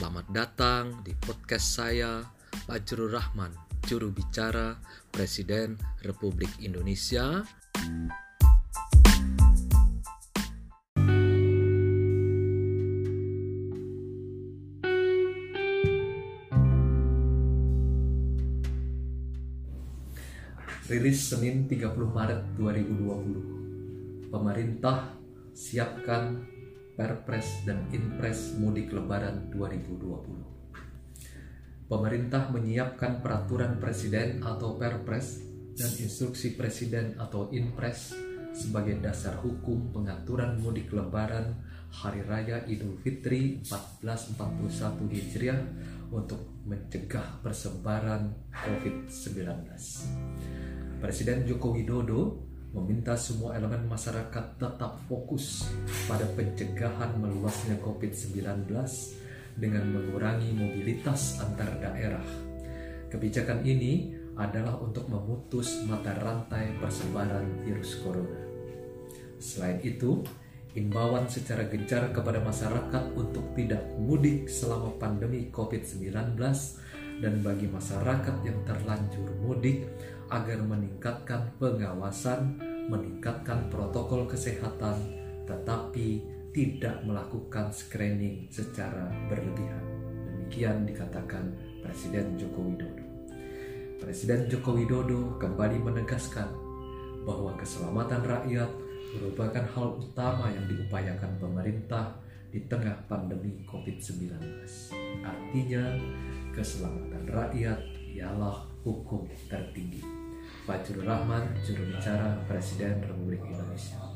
Selamat datang di podcast saya, Fajrul Rahman, juru bicara Presiden Republik Indonesia. Rilis Senin 30 Maret 2020. Pemerintah siapkan Perpres dan Inpres Mudik Lebaran 2020. Pemerintah menyiapkan peraturan presiden atau Perpres dan instruksi presiden atau Inpres sebagai dasar hukum pengaturan mudik lebaran Hari Raya Idul Fitri 1441 Hijriah untuk mencegah persebaran COVID-19. Presiden Joko Widodo meminta semua elemen masyarakat tetap fokus pada pencegahan meluasnya COVID-19 dengan mengurangi mobilitas antar daerah. Kebijakan ini adalah untuk memutus mata rantai persebaran virus corona. Selain itu, imbauan secara gencar kepada masyarakat untuk tidak mudik selama pandemi COVID-19 dan bagi masyarakat yang terlanjur mudik agar meningkatkan pengawasan, meningkatkan protokol kesehatan, tetapi tidak melakukan screening secara berlebihan. Demikian dikatakan Presiden Joko Widodo. Presiden Joko Widodo kembali menegaskan bahwa keselamatan rakyat merupakan hal utama yang diupayakan pemerintah di tengah pandemi COVID-19. Artinya, keselamatan rakyat ialah hukum tertinggi. Fajrul Rahman, juru bicara Presiden Republik Indonesia.